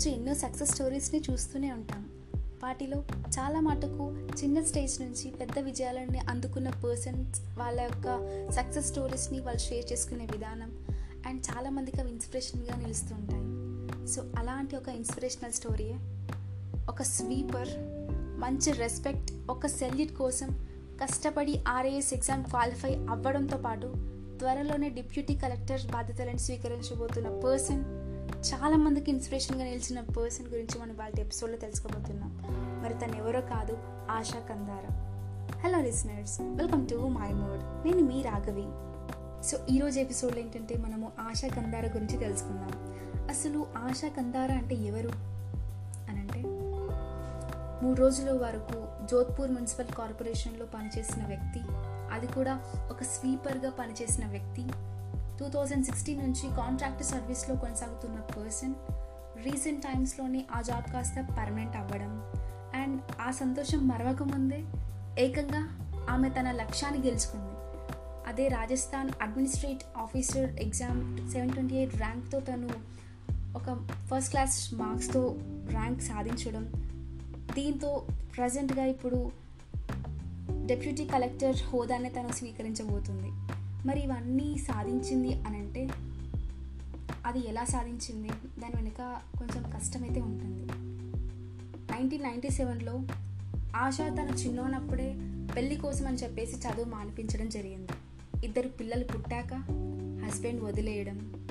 రోజు ఎన్నో సక్సెస్ స్టోరీస్ని చూస్తూనే ఉంటాం. వాటిలో చాలా మటుకు చిన్న స్టేజ్ నుంచి పెద్ద విజయాలని అందుకున్న పర్సన్స్ వాళ్ళ యొక్క సక్సెస్ స్టోరీస్ని వాళ్ళు షేర్ చేసుకునే విధానం అండ్ చాలామందికి అవి ఇన్స్పిరేషన్గా నిలుస్తూ ఉంటాయి సో అలాంటి ఒక ఇన్స్పిరేషనల్ స్టోరీయే. ఒక స్వీపర్ మంచి రెస్పెక్ట్ ఒక సెల్యూట్ కోసం కష్టపడి ఆర్ఏఎస్ ఎగ్జామ్ క్వాలిఫై అవ్వడంతో పాటు త్వరలోనే డిప్యూటీ కలెక్టర్ బాధ్యతలను స్వీకరించబోతున్న పర్సన్ చాలా మందికి ఇన్స్పిరేషన్గా నిలిచిన పర్సన్ గురించి మనం వాళ్ళ ఎపిసోడ్లో తెలుసుకోబోతున్నాం. మరి తను ఎవరో కాదు Asha Kandara. Hello listeners welcome to my mode నేను మీ రాఘవి. సో ఈరోజు ఎపిసోడ్లో ఏంటంటే మనము ఆశా కందార గురించి తెలుసుకుందాం. అసలు ఆశా కందార అంటే ఎవరు? మూడు రోజుల వరకు జోధ్పూర్ మున్సిపల్ కార్పొరేషన్లో పనిచేసిన వ్యక్తి అది కూడా ఒక స్వీపర్గా పనిచేసిన వ్యక్తి. టూ థౌజండ్ సిక్స్టీన్ నుంచి కాంట్రాక్ట్ సర్వీస్లో కొనసాగుతున్న పర్సన్ రీసెంట్ టైమ్స్లోనే ఆ జాబ్ కాస్త పర్మనెంట్ అవ్వడం. అండ్ ఆ సంతోషం మరవక ముందే ఏకంగా ఆమె తన లక్ష్యాన్ని గెలుచుకుంది. అదే Rajasthan administrate officer exam seven twenty eight ర్యాంక్తో తను ఒక ఫస్ట్ క్లాస్ మార్క్స్తో ర్యాంక్ సాధించడం దీంతో ప్రజెంట్గా ఇప్పుడు డెప్యూటీ కలెక్టర్ హోదానే తను స్వీకరించబోతుంది. మరి ఇవన్నీ సాధించింది అని అంటే అది ఎలా సాధించింది? దాని వెనుక కొంచెం కష్టమైతే ఉంటుంది. నైన్టీన్ నైంటీ సెవెన్లో ఆశ తన చిన్నోనప్పుడే పెళ్ళి కోసం అని చెప్పేసి చదువు మానిపించడం జరిగింది. ఇద్దరు పిల్లలు పుట్టాక హస్బెండ్ వదిలేయడం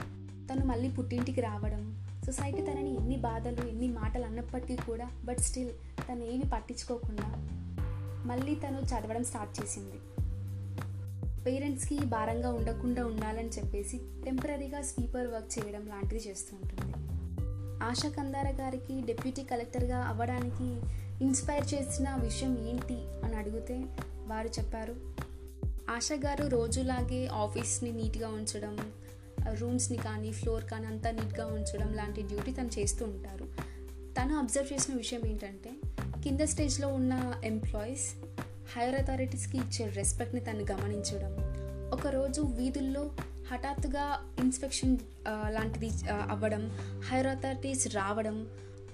తను మళ్ళీ పుట్టింటికి రావడం సొసైటీ తనని ఎన్ని బాధలు ఎన్ని మాటలు అన్నప్పటికీ కూడా బట్ స్టిల్ తను ఏమి పట్టించుకోకుండా మళ్ళీ తను చదవడం స్టార్ట్ చేసింది. పేరెంట్స్కి భారంగా ఉండకుండా ఉండాలని చెప్పేసి టెంపరీగా స్వీపర్ వర్క్ చేయడం లాంటిది చేస్తూ ఉంటుంది. ఆశా కందార గారికి డిప్యూటీ కలెక్టర్గా అవ్వడానికి ఇన్స్పైర్ చేసిన విషయం ఏంటి అని అడిగితే వారు చెప్పారు ఆశా గారు రోజులాగే ఆఫీస్ని నీట్గా ఉంచడం రూమ్స్ని కానీ ఫ్లోర్ కానీ అంతా నీట్గా ఉంచడం లాంటి డ్యూటీ తను చేస్తూ ఉంటారు. తను అబ్జర్వ్ చేసిన విషయం ఏంటంటే కింద స్టేజ్లో ఉన్న ఎంప్లాయీస్ హైయర్ అథారిటీస్కి ఇచ్చే రెస్పెక్ట్ని తను గమనించడం. ఒకరోజు వీధుల్లో హఠాత్తుగా ఇన్స్పెక్షన్ లాంటిది అవ్వడం హైయర్ అథారిటీస్ రావడం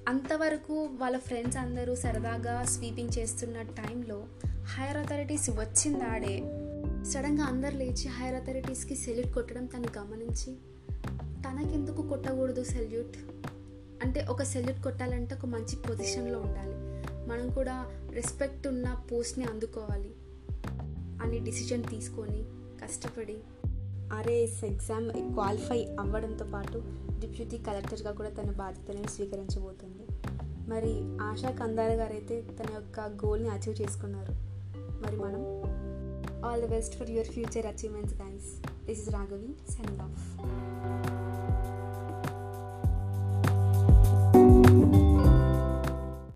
అంతవరకు వాళ్ళ ఫ్రెండ్స్ అందరూ సరదాగా స్వీపింగ్ చేస్తున్న టైంలో హైయర్ అథారిటీస్ వచ్చిందాడే సడన్గా అందరు లేచి హైయర్ అథారిటీస్కి సెల్యూట్ కొట్టడం తను గమనించి తనకెందుకు కొట్టకూడదు సెల్యూట్? అంటే ఒక సెల్యూట్ కొట్టాలంటే ఒక మంచి పొజిషన్లో ఉండాలి. మనం కూడా రెస్పెక్ట్ ఉన్న పోస్ట్ని అందుకోవాలి. అని డిసిజన్ తీసుకొని కష్టపడి. ఆర్ఏఎస్ ఎగ్జామ్ క్వాలిఫై అవ్వడంతో పాటు డిప్యూటీ కలెక్టర్గా కూడా తన బాధ్యతలను స్వీకరించబోతుంది. మరి ఆశా కందార గారు అయితే తన యొక్క గోల్ని అచీవ్ చేసుకున్నారు. మరి మనం? All the best for your future achievements, guys. This is Raghavi, Send off.